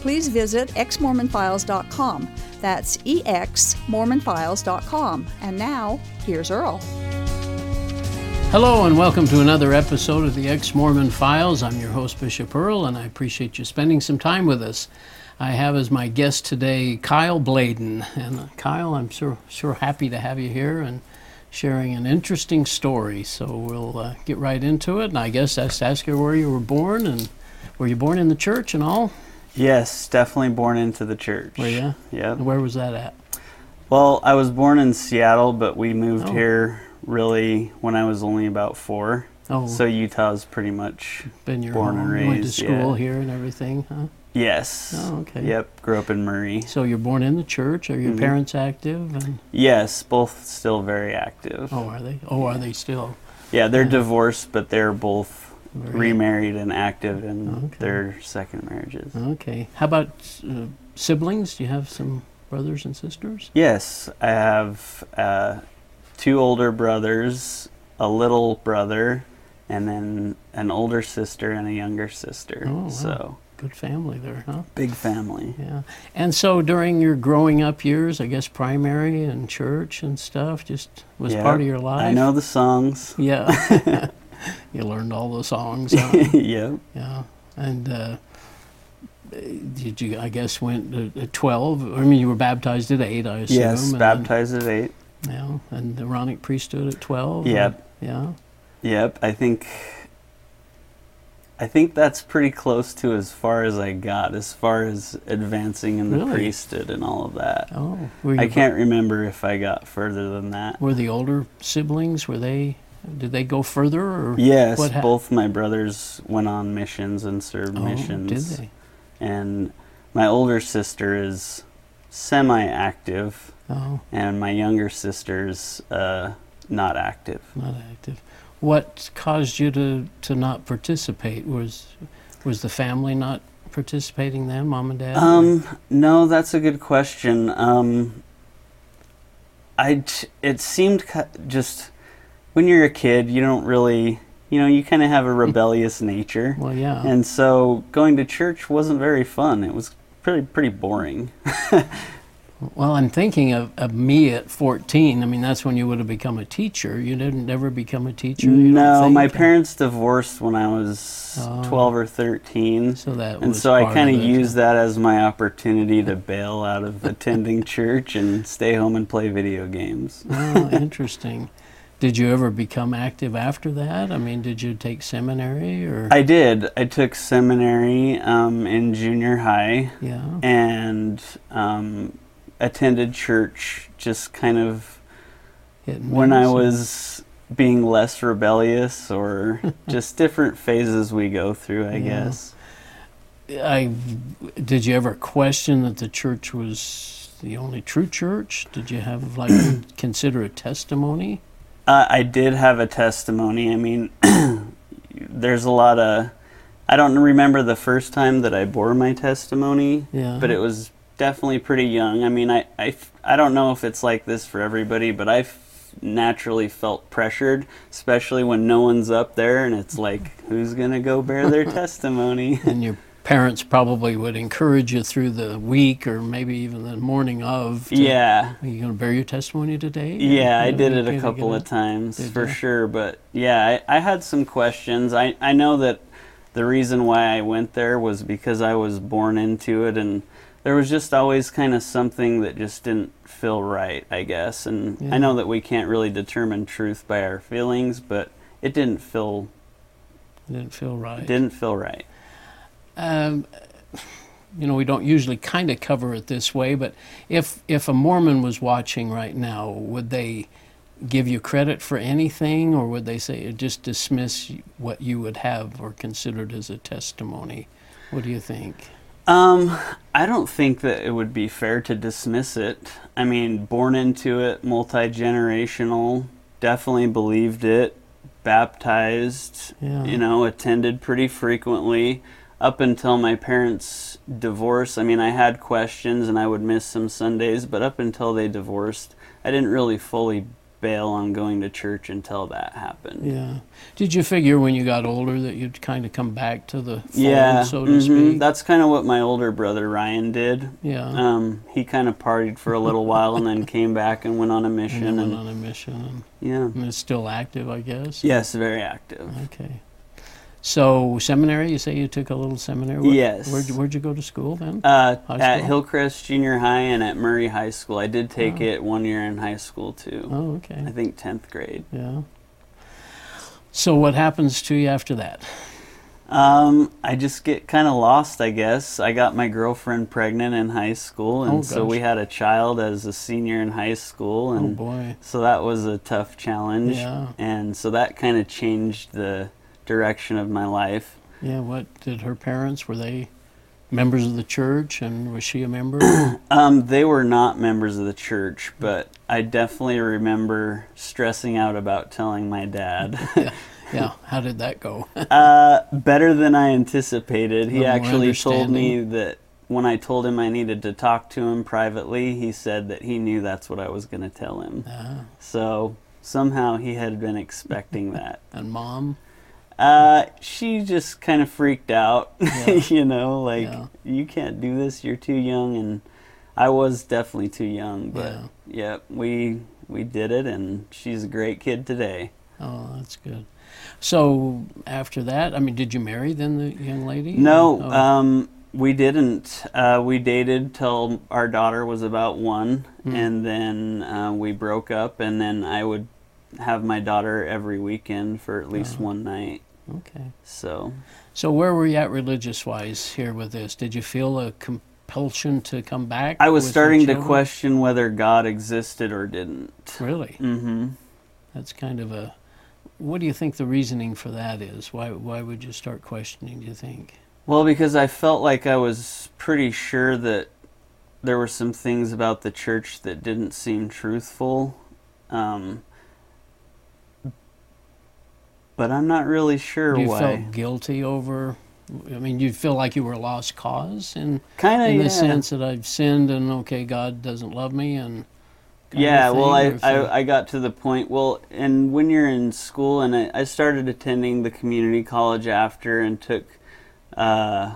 please visit exmormonfiles.com. That's exmormonfiles.com. And now, here's Earl. Hello, and welcome to another episode of the Ex Mormon Files. I'm your host, Bishop Earl, and I appreciate you spending some time with us. I have as my guest today Kyle Bladen. And uh, Kyle, I'm sure, sure happy to have you here and sharing an interesting story. So we'll uh, get right into it. And I guess I'll ask you where you were born and were you born in the church and all? Yes, definitely born into the church. Were you? Yeah. Where was that at? Well, I was born in Seattle, but we moved Oh. here really when I was only about four. Oh, So Utah's pretty much been your born and home. You went to school yeah. here and everything, huh? yes. Oh, okay. Yep, grew up in Murray. So you're born in the church. Are your Mhm. parents active? And, Yes, both still very active. oh, are they? Oh, are they still? Yeah, they're Yeah. divorced, but they're both Very- remarried and active in Okay. their second marriages. Okay. How about uh, siblings? Do you have some brothers and sisters? Yes, I have uh, two older brothers, a little brother, and then an older sister and a younger sister. Oh, wow. So Good family there, huh? big family. Yeah. And so during your growing up years, I guess primary and church and stuff just was Yeah, part of your life. I know the songs. Yeah. you learned all the songs. Huh? yep. yeah. And uh, did you? I guess went at- twelve. I mean, you were baptized at eight. I assume. Yes, and then- baptized at eight. yeah. And the Aaronic priesthood at twelve. Yep. Yeah. Yep. I think. I think that's pretty close to as far as I got, as far as advancing in the Really? priesthood and all of that. Oh. Were you I can't remember if I got further than that. Were the older siblings? Were they? Did they go further? Or Yes, both my brothers went on missions and served oh, missions. Did they? And my older sister is semi-active, Oh, and my younger sister's uh, not active. not active. What caused you to, to not participate? Was was the family not participating then, mom and dad? Um, no, that's a good question. Um, I it seemed just when you're a kid, you don't really, you know, you kind of have a rebellious nature. well, yeah. And so going to church wasn't very fun. It was pretty pretty boring. well, I'm thinking of, of me at 14. I mean, that's when you would have become a teacher. You didn't ever become a teacher. no, my parents divorced when I was Oh. 12 or 13. So that And so I kind of used that as my opportunity to bail out of attending church and stay home and play video games. Oh, interesting. Did you ever become active after that? I mean, did you take seminary or? I did. I took seminary um, in junior high yeah. and um, attended church just kind of when I was being less rebellious or just different phases we go through, I Yeah. guess. I did you ever question that the church was the only true church? Did you have like consider a testimony? Uh, I did have a testimony. I mean, there's a lot of. I don't remember the first time that I bore my testimony, Yeah. but it was definitely pretty young. I mean, I, I, I don't know if it's like this for everybody, but I naturally felt pressured, especially when no one's up there and it's like, who's going to go bear their testimony? and your parents probably would encourage you through the week or maybe even the morning of. to- yeah. Are you going to bear your testimony today? Yeah, I did it a couple of times for ya? sure, but yeah, I, I had some questions. I, I know that the reason why I went there was because I was born into it, and there was just always kind of something that just didn't feel right, I guess. And Yeah. I know that we can't really determine truth by our feelings, but it didn't feel It didn't feel right. didn't feel right. Um, you know, we don't usually kind of cover it this way, but if if a Mormon was watching right now, would they give you credit for anything, or would they say just dismiss what you would have or considered as a testimony? What do you think? Um, I don't think that it would be fair to dismiss it. I mean, born into it, multi generational, definitely believed it, baptized, Yeah. you know, attended pretty frequently up until my parents' divorce. I mean, I had questions and I would miss some Sundays, but up until they divorced, I didn't really fully bail on going to church until that happened. Yeah. Did you figure when you got older that you'd kind of come back to the fold, Yeah, so to mhm. speak? that's kind of what my older brother Ryan did. yeah. Um, he kind of partied for a little while and then came back and went on a and mission. went And, on a mission, and, yeah, and it's still active, I guess. yes, very active. Okay. So seminary, you say you took a little seminary. Where, Yes. Where'd you, where'd you go to school then? Uh, at? Hillcrest Junior High and at Murray High School. I did take Oh. it one year in high school too. oh, okay. I think tenth grade. Yeah. So what happens to you after that? Um, I just get kind of lost, I guess. I got my girlfriend pregnant in high school, and Oh, so we had a child as a senior in high school, Oh and boy. so that was a tough challenge. Yeah. And so that kind of changed the direction of my life. Yeah. What did her parents? Were they members of the church, and was she a member? Um, they were not members of the church, but I definitely remember stressing out about telling my dad. yeah. Yeah. How did that go? uh, better than I anticipated. He actually told me that when I told him I needed to talk to him privately, he said that he knew that's what I was going to tell him. Ah, So somehow he had been expecting that. and mom. Uh, she just kind of freaked out, Yeah. you know, like Yeah. you can't do this. You're too young, and I was definitely too young. But Yeah. yeah, we we did it, and she's a great kid today. Oh, that's good. So after that, I mean, did you marry then the young lady? No, Oh, um, we didn't. Uh, we dated till our daughter was about one, Hmm. and then uh, we broke up. And then I would have my daughter every weekend for at least Oh. one night. Okay. So So where were you at religious wise here with this? Did you feel a compulsion to come back? I was starting to question whether God existed or didn't. Really? Mm-hmm. That's kind of a. What do you think the reasoning for that is? Why why would you start questioning? Do you think? Well, because I felt like I was pretty sure that there were some things about the church that didn't seem truthful. Um, but I'm not really sure you why. felt guilty over. I mean, you feel like you were a lost cause in Kind of, in yeah. the sense that I've sinned and okay, God doesn't love me and. yeah, well, I, thing, or if you- I, I got to the point. Well, and when you're in school, and I, I started attending the community college after and took uh,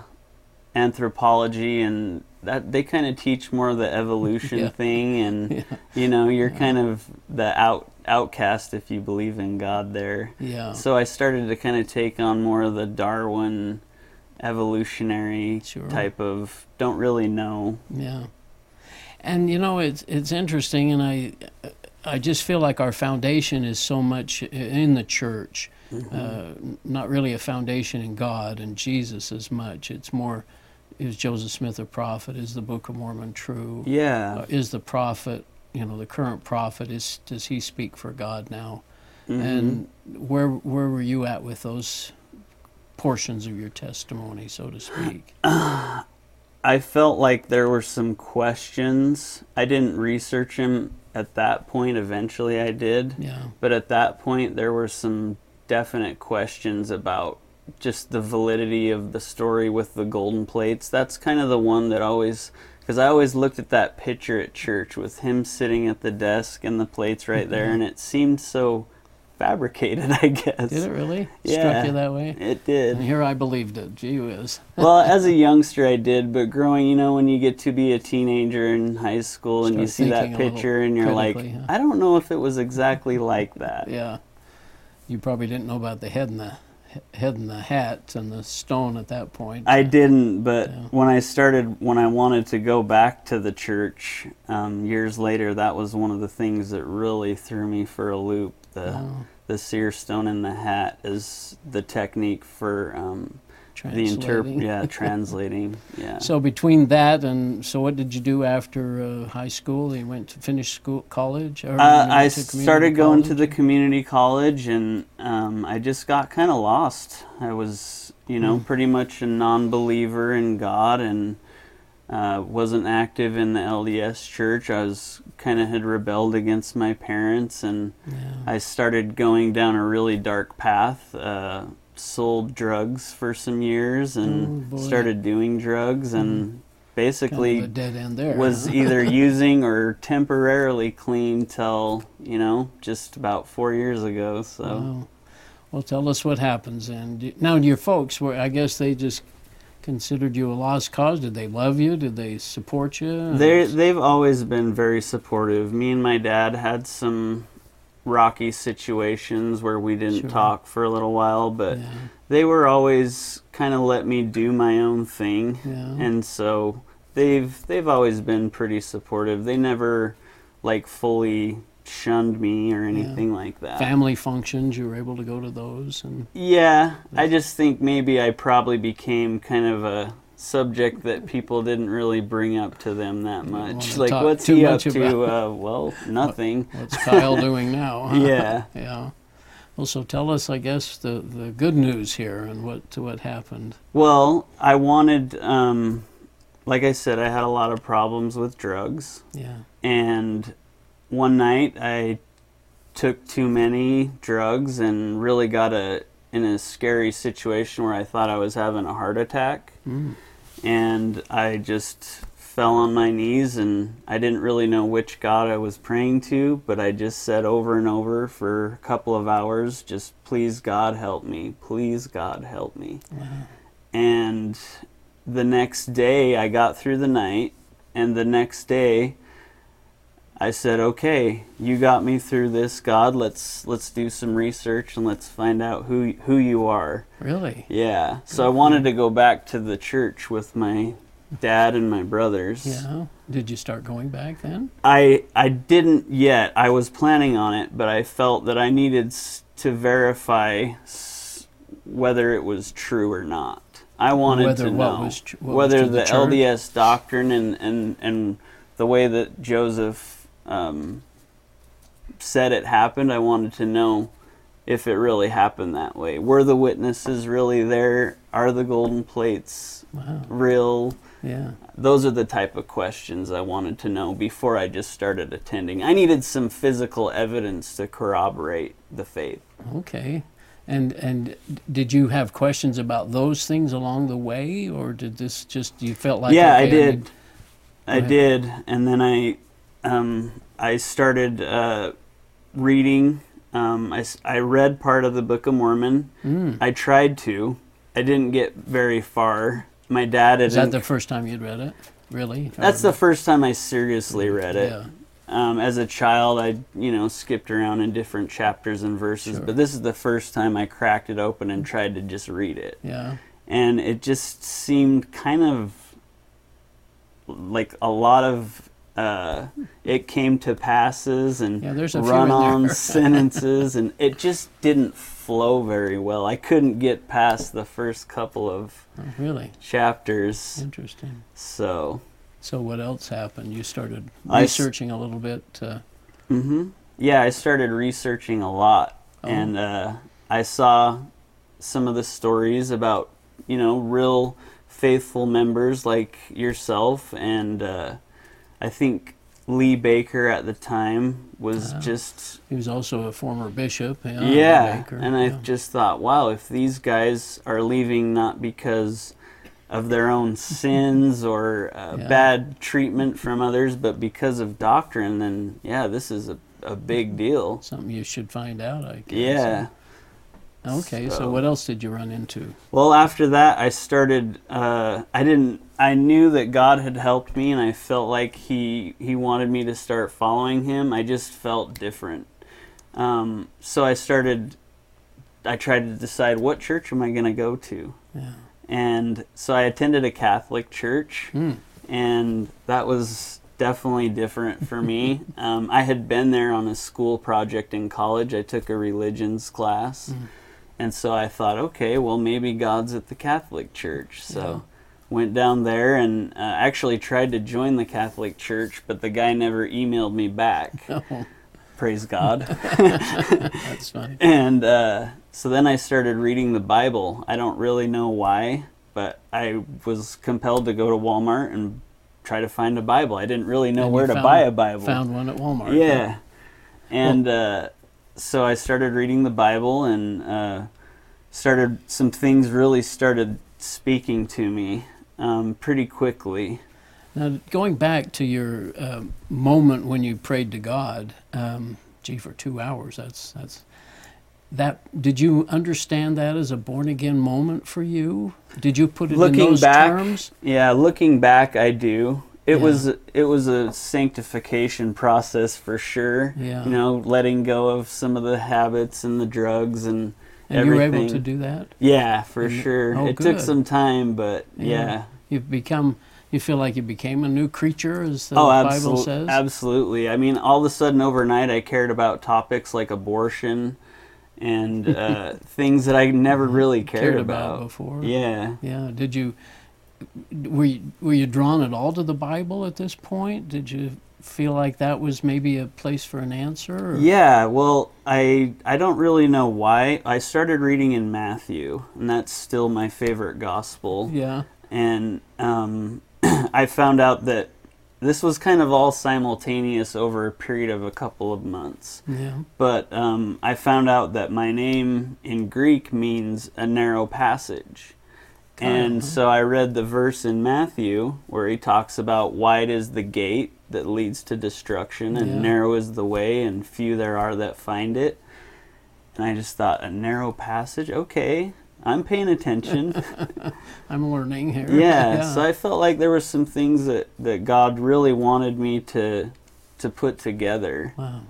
anthropology, and that they kind of teach more of the evolution Yeah. thing, and Yeah. you know, you're kind of the out outcast if you believe in God there. Yeah. So I started to kind of take on more of the Darwin evolutionary Sure. type of don't really know. Yeah, and you know it's it's interesting, and I I just feel like our foundation is so much in the church, uh, not really a foundation in God and Jesus as much. It's more, is Joseph Smith a prophet? Is the Book of Mormon true? Yeah. Uh, is the prophet, you know, the current prophet is does he speak for God now? Mhm. And where where were you at with those portions of your testimony, so to speak? I felt like there were some questions. I didn't research him at that point. Eventually, I did. Yeah. But at that point, there were some definite questions about just the validity of the story with the golden plates. That's kind of the one that always, because I always looked at that picture at church with him sitting at the desk and the plates right mm-hmm. there, and it seemed so fabricated, I guess. Did it really Yeah. struck you that way? It And did. here I believed it. Gee whiz. well, as a youngster, I did, but growing, you know, when you get to be a teenager in high school and you see that thinking a little picture and you're like, huh? I don't know if it was exactly like that. Yeah. You probably didn't know about the head and the head and the hat and the stone at that point. I didn't, but Yeah. when I started, when I wanted to go back to the church um, years later, that was one of the things that really threw me for a loop. The Oh, the seer stone in the hat is the technique for um, the interp- yeah translating yeah. So between that and so, what did you do after uh, high school? You went to finish school, college, or Uh, I started going to the community college, and um, I just got kind of lost. I was, you know, Hmm. pretty much a non-believer in God, and Uh, wasn't active in the LDS church. I was kind of had rebelled against my parents, and Yeah. I started going down a really dark path. Sold drugs for some years Oh, and boy. started doing drugs, and Kind basically of end there. was either using or temporarily clean till you know just about four years ago. So Wow. Well, tell us what happens. And now, your folks were, I guess they just considered you a lost cause. Did they love you? Did they support you? they they've always been very supportive. Me and my dad had some rocky situations where we didn't Sure. talk for a little while, but yeah, they were always kind of let me do my own thing. yeah. and so they've they've always been pretty supportive. They never like fully shunned me or anything like that. Family functions, you were able to go to those, and Yeah, I just think maybe I probably became kind of a subject that people didn't really bring up to them that much. Like, what's he up to? Uh, well, nothing. what's Kyle doing now? huh? Yeah. yeah. Well, so tell us, I guess, the, the good news here and what what happened. Well, I wanted, um, like I said, I had a lot of problems with drugs. Yeah. and one night I took too many drugs and really got a in a scary situation where I thought I was having a heart attack Mm. And I just fell on my knees and I didn't really know which God I was praying to but I just said over and over for a couple of hours just please God help me please God help me. And the next day I got through the night and the next day I said, "Okay, you got me through this, God. Let's let's do some research and let's find out who who you are." Really? Yeah. So I wanted to go back to the church with my dad and my brothers. Yeah. Did you start going back then? I I didn't yet. I was planning on it, but I felt that I needed to verify whether it was true or not. I wanted Whether to know was whether the the. LDS doctrine and, and, and the way that Joseph um, said it happened. I wanted to know if it really happened that way. Were the witnesses really there? Are the golden plates Wow. real? Yeah. Those are the type of questions I wanted to know before I just started attending. I needed some physical evidence to corroborate the faith. Okay. And and did you have questions about those things along the way, or did this just you felt like? yeah, okay, I did. need- I did, and then I, um, I started uh, reading. Um, I, I read part of the Book of Mormon. Mm. I tried to. I didn't get very far. My dad had. Is that the first time you'd read it? Really? that's the first time I seriously read it. Yeah. Um, as a child, I you know skipped around in different chapters and verses, Sure. but this is the first time I cracked it open and tried to just read it, Yeah. and it just seemed kind of like a lot of uh, it came to passes and Yeah, there's a few in run-on sentences, and it just didn't flow very well. I couldn't get past the first couple of Oh, really chapters, interesting. so. So what else happened? You started researching a little bit. Uh, hmm Yeah, I started researching a lot, Oh. and uh, I saw some of the stories about you know real faithful members like yourself, and uh, I think Lee Baker at the time was Wow. just he was also a former bishop. Yeah. yeah, Baker, and I just thought, wow, if these guys are leaving not because of their own sins or uh, Yeah. bad treatment from others, but because of doctrine, then yeah, this is a, a big deal. something you should find out. I guess. Yeah. Okay. So, So- what else did you run into? Well, after that, I started. Uh, I didn't. I knew that God had helped me, and I felt like he He wanted me to start following Him. I just felt different. Um, so I started. I tried to decide what church am I going to go to, Yeah. and so I attended a Catholic church, Hmm. and that was definitely different for me. um, I had been there on a school project in college. I took a religions class. Mm. And so I thought, okay, well, maybe God's at the Catholic Church. So Yeah. went down there and uh, actually tried to join the Catholic Church, but the guy never emailed me back. Oh, Praise God. that's funny. and uh, so then I started reading the Bible. I don't really know why, but I was compelled to go to Walmart and try to find a Bible. I didn't really know And where to found- buy a Bible. Found one at Walmart. Yeah. And uh, so I started reading the Bible and uh, started, some things really started speaking to me um, pretty quickly. Now, going back to your uh, moment when you prayed to God, um, gee, for two hours, that's that's that. Did you understand that as a born again moment for you? Did you put it in Looking those back, terms? Yeah, looking back, I do. It Yeah. was it was a sanctification process for sure. Yeah. You know, letting go of some of the habits and the drugs and And everything. you were able to do that. Yeah, for And- sure. oh, it took some time, but yeah. You've become. You feel like you became a new creature, as the Oh, Bible says. Absolutely. I mean, all of a sudden overnight, I cared about topics like abortion and uh, things that I never really cared, Cared about before. Yeah. Yeah. Did you were you, were you drawn at all to the Bible at this point? Did you feel like that was maybe a place for an answer? or- Yeah, well, I I don't really know why. I started reading in Matthew, and that's still my favorite gospel. Yeah. And um, I found out that this was kind of all simultaneous over a period of a couple of months. Yeah. But um, I found out that my name in Greek means a narrow passage. And Uh-huh. so I read the verse in Matthew where he talks about wide is the gate that leads to destruction, and Yeah. narrow is the way, and few there are that find it. And I just thought, a narrow passage? Okay, I'm paying attention. I'm learning here. yeah, so I felt like there were some things that, that God really wanted me to to put together. wow.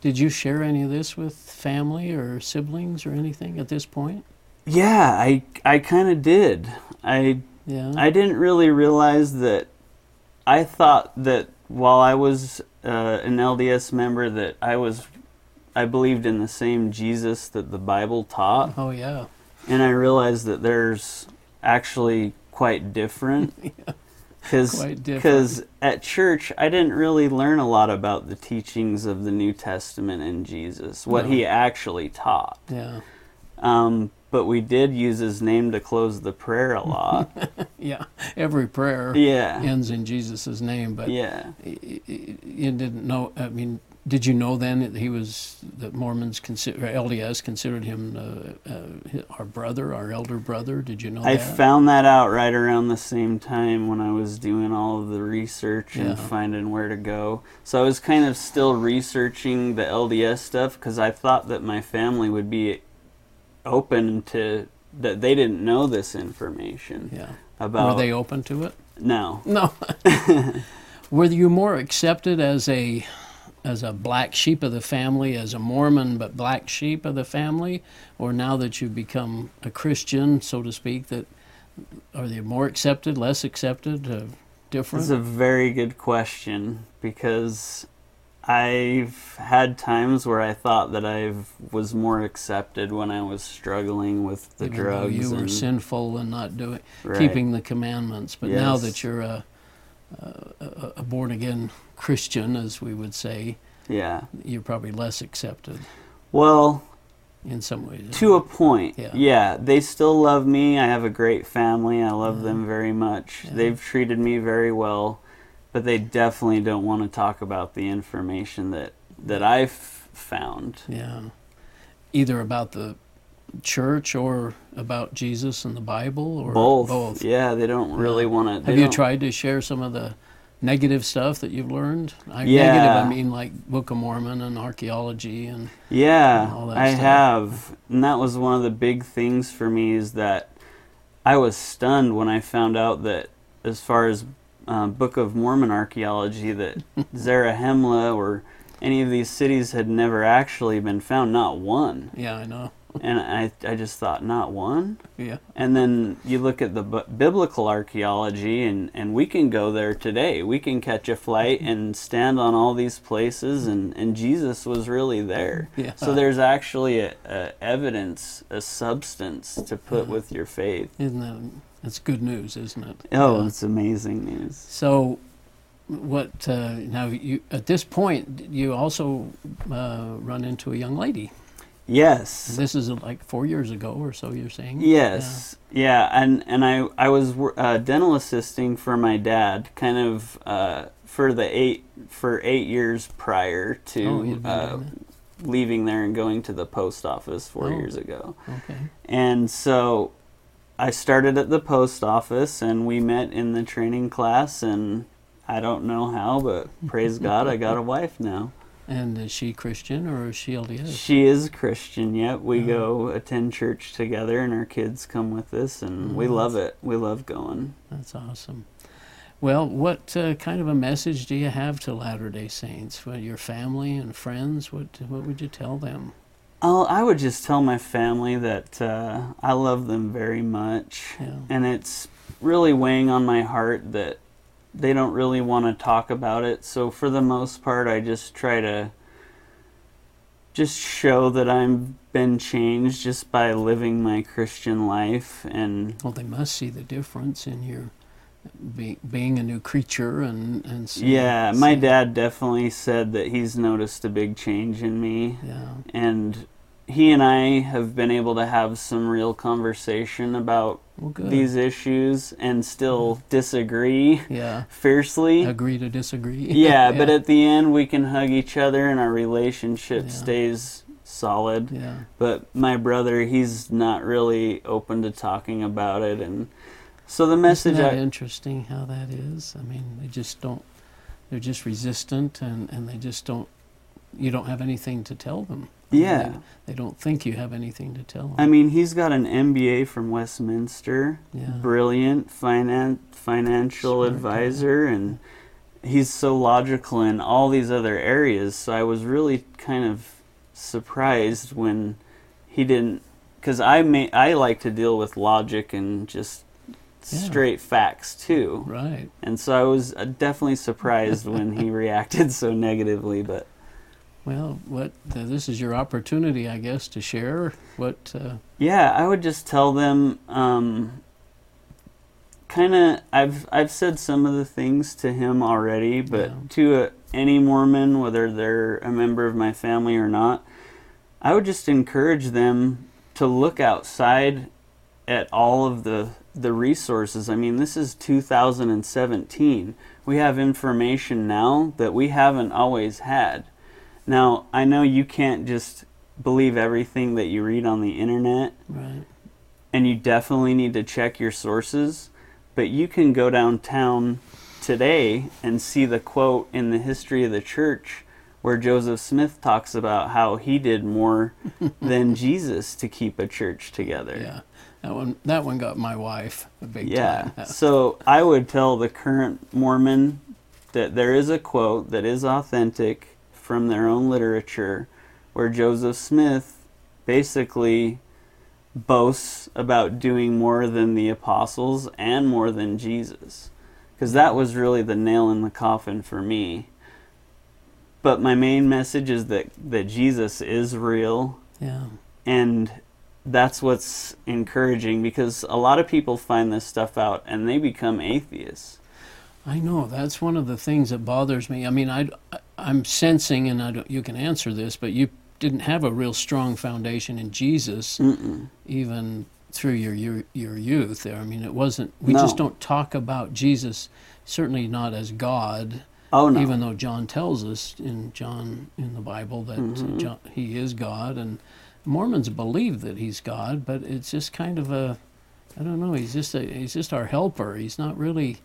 Did you share any of this with family or siblings or anything at this point? Yeah, I I kind of did. I Yeah. I didn't really realize that. I thought that while I was uh, an LDS member, that I was, I believed in the same Jesus that the Bible taught, oh yeah. and I realized that there's actually quite different. Because Quite different. at church, I didn't really learn a lot about the teachings of the New Testament and Jesus, what No. he actually taught. Yeah. Um, but we did use his name to close the prayer a lot. Yeah. Every prayer yeah. ends in Jesus' name, but Yeah. you didn't know. I mean, did you know then that he was that Mormons consider LDS considered him uh, uh, our brother, our elder brother? Did you know that I that? found that out right around the same time when I was doing all of the research and Yeah. finding where to go. So I was kind of still researching the LDS stuff because I thought that my family would be open to that they didn't know this information yeah. about Were they open to it? no No. Were you more accepted as a as a black sheep of the family, as a Mormon but black sheep of the family, or now that you've become a Christian, so to speak, that are they more accepted, less accepted, uh, different? It's a very good question because I've had times where I thought that I was more accepted when I was struggling with the Even drugs. you were and, sinful and not doing Right. keeping the commandments. But now that you're a, a, a born again Christian, as we would say, yeah. you're probably less accepted Well, in some ways. to a point. Yeah. Yeah. They still love me. I have a great family. I love them Mhm. very much. Yeah. They've treated me very well, but they definitely don't want to talk about the information that that I've found. Yeah. Either about the church or about Jesus and the Bible or Both. both. Yeah, they don't really Yeah. want to. Have you tried to share some of the negative stuff that you've learned? I, Negative, I mean like Book of Mormon and archaeology and Yeah, all that I stuff. have. And that was one of the big things for me is that I was stunned when I found out that as far as um, Book of Mormon archaeology, that Zarahemla or any of these cities had never actually been found, not one. yeah, I know. And I, I just thought, not one? Yeah. And then you look at the bu- biblical archaeology, and, and we can go there today. We can catch a flight and stand on all these places, and, and Jesus was really there. Yeah. So there's actually a, a evidence, a substance to put Yeah. with your faith. Isn't that that's good news, isn't it? Oh, Yeah. it's amazing news. So, what uh, now? You at this point, you also uh, run into a young lady. Yes. This is like four years ago or so. You're saying? Yes, yeah, and and I I was uh, dental assisting for my dad, kind of uh, for the eight for eight years prior Oh, to you'd uh, leaving there and going to the post office four Oh. years ago. Okay. And so I started at the post office, and we met in the training class, and I don't know how, but praise God, I got a wife now. And is she Christian or is she LDS? She is Christian, yet we Oh. go attend church together, and our kids come with us, and we Oh, love it. We love going. That's awesome. Well, what uh, kind of a message do you have to Latter Day Saints? For your family and friends, what what would you tell them? Oh, I would just tell my family that uh, I love them very much, Yeah. and it's really weighing on my heart that they don't really want to talk about it. So for the most part, I just try to just show that I'm been changed just by living my Christian life and Well, they must see the difference in your be, being a new creature and and yeah, my dad definitely said that he's noticed a big change in me Yeah. and he and I have been able to have some real conversation about Well, these issues and still disagree yeah. fiercely. Agree to disagree. yeah, but at the end we can hug each other and our relationship Yeah. stays solid. yeah. But my brother, he's not really open to talking about it and so the message Isn't that I interesting how that is? I mean, they just don't. They're just resistant, and and they just don't. You don't have anything to tell them. Yeah. They, they don't think you have anything to tell them. I mean, he's got an MBA from Westminster. yeah. brilliant finan- financial advisor and he's so logical in all these other areas so i was really kind of surprised when he didn't because i may i like to deal with logic and just Yeah. straight facts too Right. and so i was uh, definitely surprised when he reacted so negatively but Well, what uh, this is your opportunity, I guess, to share what. Uh, Yeah, I would just tell them um, kind of I've I've said some of the things to him already, but Yeah. to a, any Mormon whether they're a member of my family or not, I would just encourage them to look outside at all of the the resources. I mean, this is 2017. We have information now that we haven't always had. Now, I know you can't just believe everything that you read on the internet, right. and you definitely need to check your sources, but you can go downtown today and see the quote in the history of the church where Joseph Smith talks about how he did more than Jesus to keep a church together. Yeah. That one. That one got my wife a big Yeah. time. so I would tell the current Mormon that there is a quote that is authentic from their own literature where Joseph Smith basically boasts about doing more than the apostles and more than Jesus. Because that was really the nail in the coffin for me. But my main message is that, that Jesus is real yeah. and that's what's encouraging because a lot of people find this stuff out and they become atheists. I know that's one of the things that bothers me. I mean, I, I'm sensing, and I don't, you can answer this, but you didn't have a real strong foundation in Jesus, Mm-mm. even through your your, your youth. There, I mean, it wasn't. We No. just don't talk about Jesus, certainly not as God. Oh no. Even though John tells us in John in the Bible that Mhm. John, he is God, and Mormons believe that he's God, but it's just kind of a, I don't know. He's just a, he's just our helper. He's not really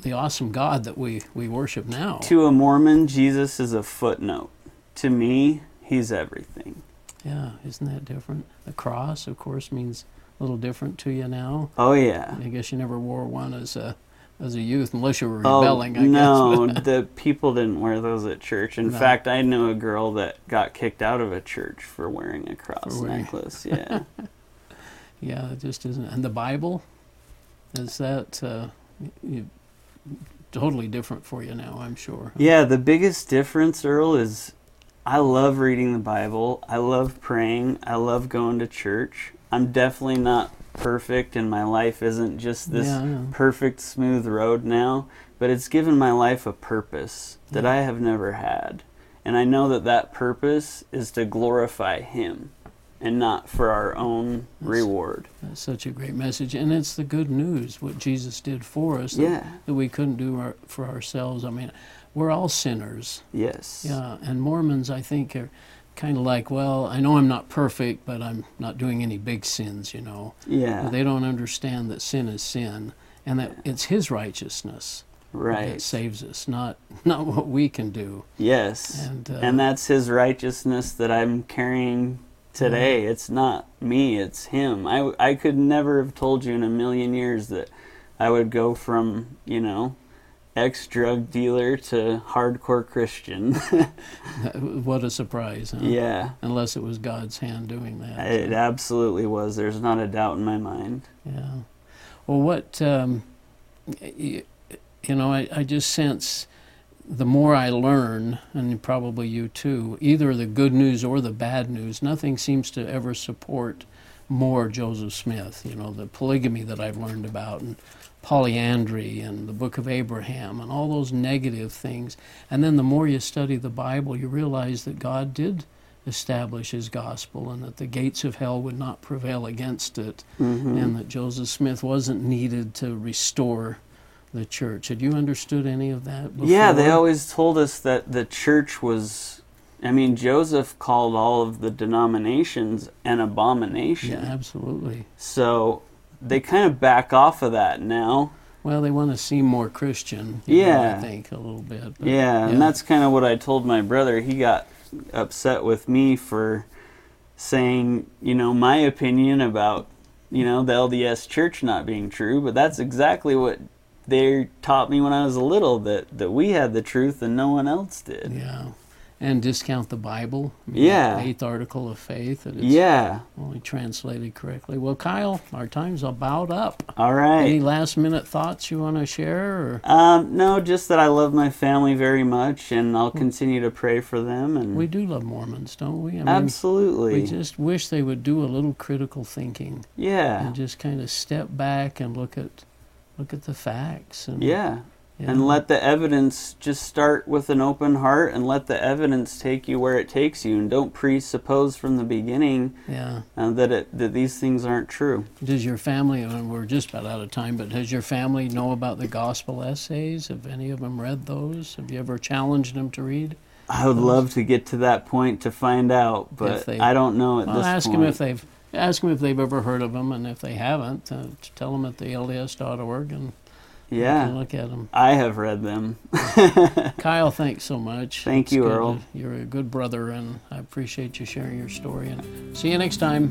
the awesome God that we we worship now. to a Mormon, Jesus is a footnote. To me, he's everything. Yeah, isn't that different? The cross, of course, means a little different to you now. Oh yeah. I guess you never wore one as a as a youth, unless you were Oh rebelling. I no, guess. the people didn't wear those at church. In No. fact, I know a girl that got kicked out of a church for wearing a cross wearing- necklace. Yeah. yeah, it just isn't. And the Bible, is that uh, you, totally different for you now? I'm sure. Yeah, the biggest difference, Earl, is I love reading the Bible. I love praying. I love going to church. I'm definitely not perfect, and my life isn't just this Yeah, perfect, smooth road now, but it's given my life a purpose that Yeah. I have never had. And I know that that purpose is to glorify Him and not for our own reward. That's such a great message, and it's the good news what Jesus did for us that, Yeah. that we couldn't do our, for ourselves. I mean, we're all sinners. Yes. Yeah, and Mormons, I think, are kind of like, well, I know I'm not perfect, but I'm not doing any big sins, you know. Yeah. They don't understand that sin is sin, and that it's His righteousness that saves us, not not what we can do. Yes. And, uh, and that's his righteousness that I'm carrying today. It's not me, it's him. I, I could never have told you in a million years that I would go from, you know, ex drug dealer to hardcore Christian. what a surprise! Huh? yeah. Unless it was God's hand doing that. It absolutely was. There's not a doubt in my mind. Yeah. Well, what um, you, you know, I, I just sense the more I learn, and probably you too, either the good news or the bad news, nothing seems to ever support more Joseph Smith. You know, the polygamy that I've learned about, and polyandry, and the Book of Abraham, and all those negative things. And then the more you study the Bible, you realize that God did establish his gospel and that the gates of hell would not prevail against it Mhm. and that Joseph Smith wasn't needed to restore the church. Had you understood any of that before? Yeah, they always told us that the church was. I mean, Joseph called all of the denominations an abomination. Yeah, absolutely. So they kind of back off of that now. Well, they want to seem more Christian. you know, Yeah. I think a little bit. but- Yeah, and that's kind of what I told my brother. He got upset with me for saying, you know, my opinion about, you know, the LDS church not being true, but that's exactly what they taught me when I was a little that that we had the truth and no one else did. Yeah. And discount the Bible. Yeah. Eighth article of faith. Yeah. only translated correctly. Well, Kyle, our time's about up. All right. Any last minute thoughts you want to share? Or Um, no, just that I love my family very much, and I'll continue to pray for them. And we do love Mormons, don't we? I mean, absolutely, we just wish they would do a little critical thinking. yeah, and just kind of step back and look at look at the facts and yeah, yeah. and let the evidence just start with an open heart, and let the evidence take you where it takes you, and don't presuppose from the beginning yeah uh, that it that these things aren't true. does your family and we're just about out of time but does your family know about the gospel essays have any of them read those have you ever challenged them to read I would love to get to that point to find out, but I don't know at well this I'll ask point. Ask them if they've ask them if they've ever heard of them and if they haven't uh, tell them at the lds.org and yeah, look at them I have read them. kyle thanks so much Thank It's you, Earl. to- you're a good brother and i appreciate you sharing your story and see you next time